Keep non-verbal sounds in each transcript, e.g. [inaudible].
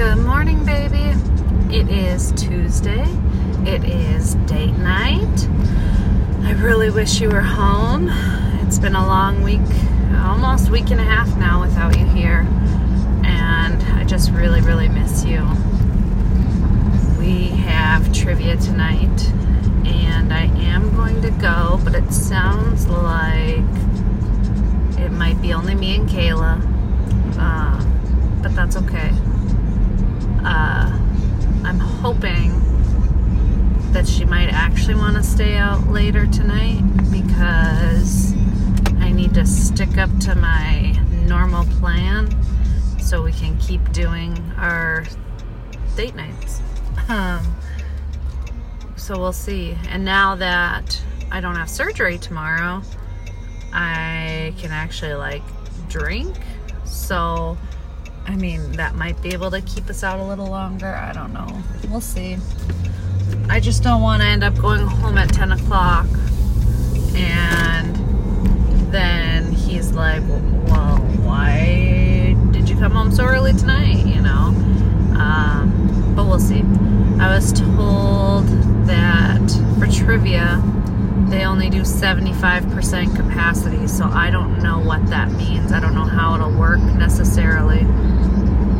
Good morning, baby. It is Tuesday. It is date night. I really wish you were home. It's been a long week, almost week and a half now without you here. And I just really, really miss you. We have trivia tonight, and I am going to go, but it sounds like it might be only me and Kayla. Uh, but that's okay. Uh, I'm hoping that she might actually want to stay out later tonight because I need to stick up to my normal plan so we can keep doing our date nights. Um, so we'll see. And now that I don't have surgery tomorrow, I can actually like drink. So I mean, that might be able to keep us out a little longer. I don't know. We'll see. I just don't want to end up going home at 10 o'clock and then he's like, well, why did you come home so early tonight? You know? Um, but we'll see. I was told that for trivia, they only do 75% capacity, so I don't know what that means. I don't know how it'll work necessarily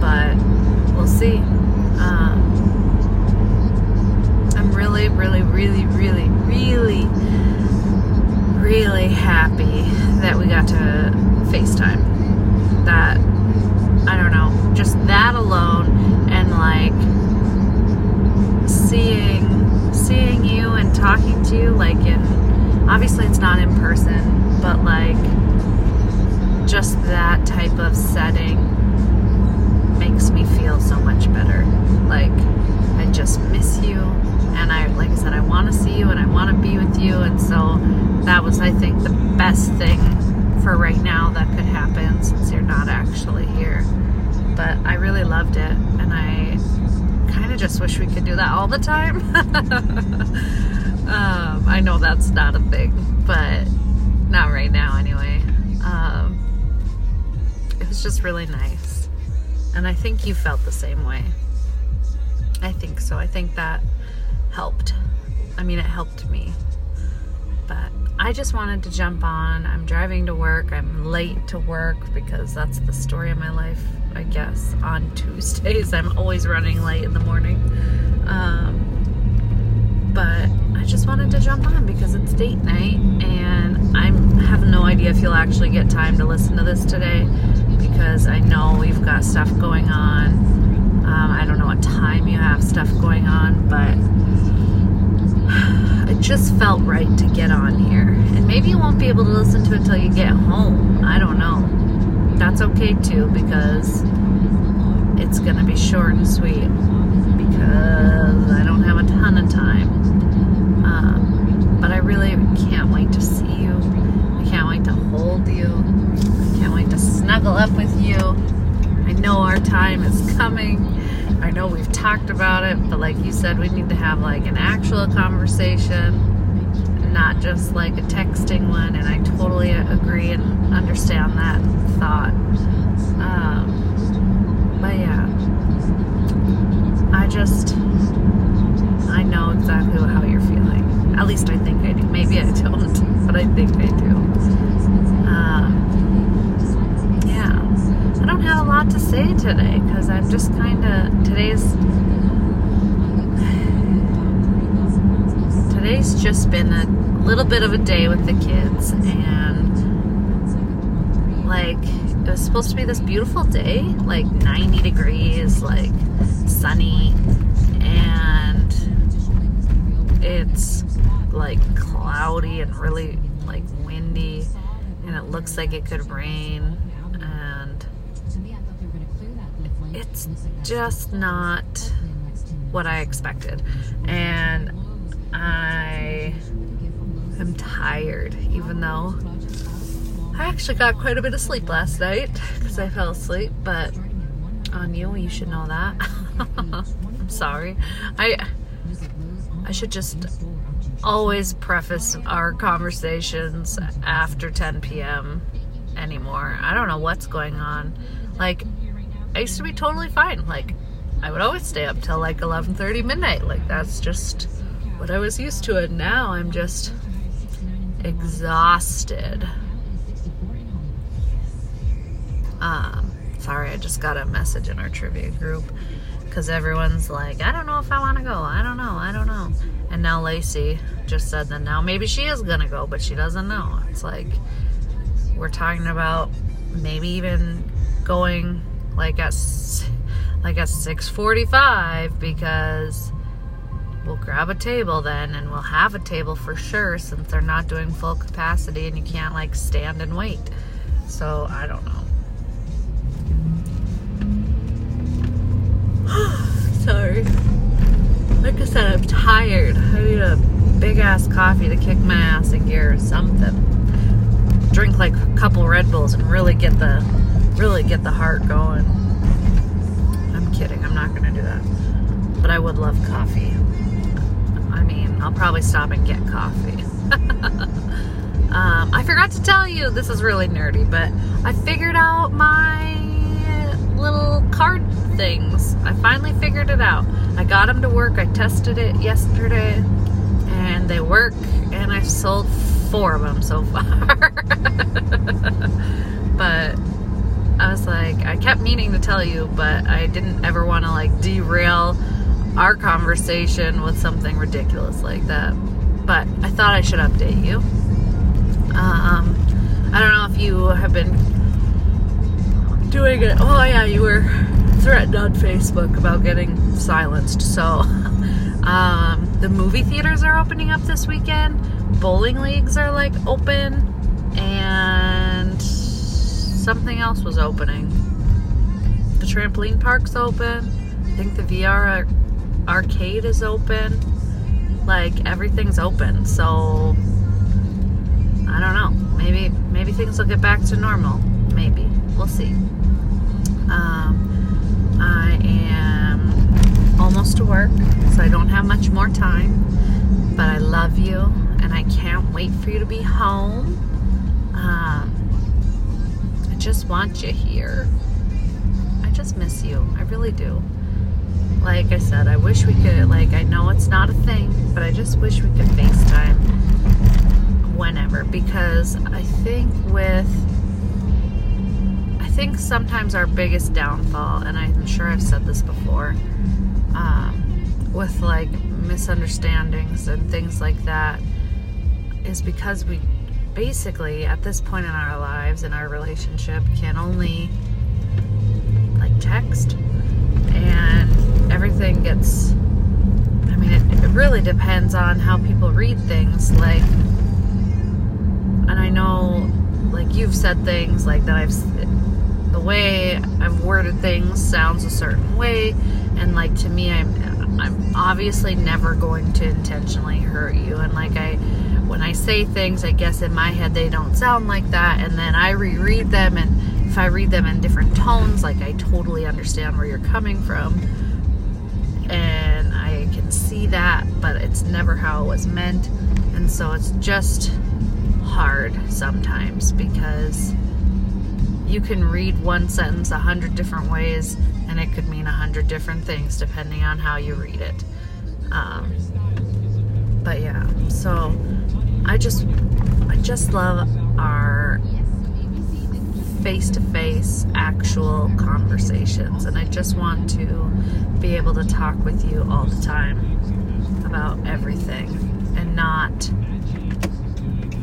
but we'll see. Um, I'm really, really, really, really, really, really happy that we got to FaceTime. That, I don't know, just that alone and like seeing, talking to you, like in, obviously it's not in person, but like just that type of setting makes me feel so much better. Like, I just miss you. And I, like I said, I want to see you and I want to be with you. And so that was, I think, the best thing for right now that could happen since you're not actually here. But I really loved it. And I kind of just wish we could do that all the time. [laughs] um, I know that's not a thing, but not right now anyway. Um, it was just really nice. And I think you felt the same way. I think so. I think that helped. I mean, it helped me. But I just wanted to jump on. I'm driving to work. I'm late to work because that's the story of my life, I guess. On [laughs] Tuesdays, I'm always running late in the morning. Um, but just wanted to jump on because it's date night and I have no idea if you'll actually get time to listen to this today because I know we've got stuff going on. Um, I don't know what time you have stuff going on, but [sighs] it just felt right to get on here. And maybe you won't be able to listen to it until you get home. I don't know. That's okay too because it's going to be short and sweet because I don't have a ton of time. Really can't wait to see you. I can't wait to hold you I can't wait to snuggle up with you. I know our time is coming. I know we've talked about it, but like you said, we need to have like an actual conversation, not just like a texting one. And I totally agree and understand that thought. Um, but yeah, I just, I know exactly how you're feeling. At least I think I do. Maybe I don't, [laughs] but I think I do. Um, I don't have a lot to say today because I'm just kind of today's today's just been a little bit of a day with the kids and like it was supposed to be this beautiful day like 90 degrees like sunny and it's like cloudy and really like windy and it looks like it could rain and it's just not what I expected. And I am tired, even though I actually got quite a bit of sleep last night because I fell asleep. But on you, you should know that. [laughs] I'm sorry. I I should just always preface our conversations after 10 p.m. anymore. I don't know what's going on. Like I used to be totally fine. Like I would always stay up till like 11:30 midnight. Like that's just what I was used to and now I'm just exhausted. Um, sorry, I just got a message in our trivia group because everyone's like, I don't know if I want to go. I don't know. I don't know. And now Lacey just said that now maybe she is going to go, but she doesn't know. It's like we're talking about maybe even going like at like at 6:45 because we'll grab a table then and we'll have a table for sure since they're not doing full capacity and you can't like stand and wait. So, I don't know. Big ass coffee to kick my ass in gear or something. Drink like a couple Red Bulls and really get the really get the heart going. I'm kidding. I'm not gonna do that. But I would love coffee. I mean, I'll probably stop and get coffee. [laughs] um, I forgot to tell you, this is really nerdy, but I figured out my little card things. I finally figured it out. I got them to work. I tested it yesterday and they work and I've sold four of them so [laughs] far. but I was like, I kept meaning to tell you, but I didn't ever want to like derail our conversation with something ridiculous like that. But I thought I should update you. Um, I don't know if you have been doing it. Oh yeah, you were threatened on Facebook about getting silenced. So [laughs] um, the movie theaters are opening up this weekend. Bowling leagues are like open, and something else was opening. The trampoline park's open. I think the VR arcade is open. Like everything's open. So I don't know. Maybe maybe things will get back to normal. Maybe we'll see. Um, I am almost to work, so I don't have much more time. But I love you, and I can't wait for you to be home. Um, I just want you here. I just miss you. I really do. Like I said, I wish we could, like, I know it's not a thing, but I just wish we could FaceTime whenever because I think with I think sometimes our biggest downfall, and I'm sure I've said this before, um, with like misunderstandings and things like that, is because we basically, at this point in our lives, in our relationship, can only like text, and everything gets. I mean, it, it really depends on how people read things. Like, and I know, like, you've said things like that I've the way I've worded things sounds a certain way, and like to me, I'm I'm obviously never going to intentionally hurt you, and like I when I say things, I guess in my head they don't sound like that, and then I reread them, and if I read them in different tones, like I totally understand where you're coming from, and I can see that, but it's never how it was meant, and so it's just hard sometimes because you can read one sentence a hundred different ways and it could mean a hundred different things depending on how you read it. Um, but yeah, so I just I just love our face-to-face actual conversations and I just want to be able to talk with you all the time about everything and not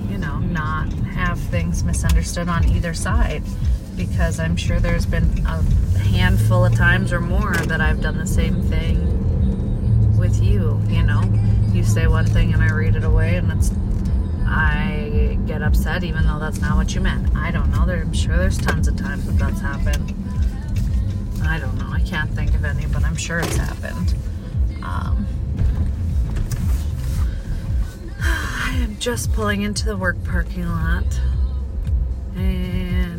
you know not have things misunderstood on either side because I'm sure there's been a handful of times or more that I've done the same thing with you. You know, you say one thing and I read it away, and it's I get upset even though that's not what you meant. I don't know. There, I'm sure there's tons of times that that's happened. I don't know. I can't think of any, but I'm sure it's happened. Um, [sighs] I am just pulling into the work parking lot.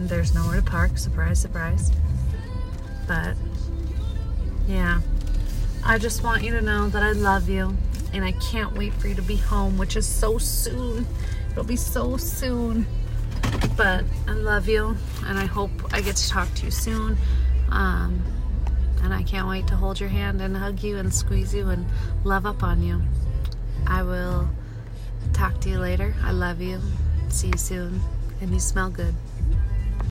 There's nowhere to park. Surprise, surprise. But yeah, I just want you to know that I love you and I can't wait for you to be home, which is so soon. It'll be so soon. But I love you and I hope I get to talk to you soon. Um, And I can't wait to hold your hand and hug you and squeeze you and love up on you. I will talk to you later. I love you. See you soon. And you smell good.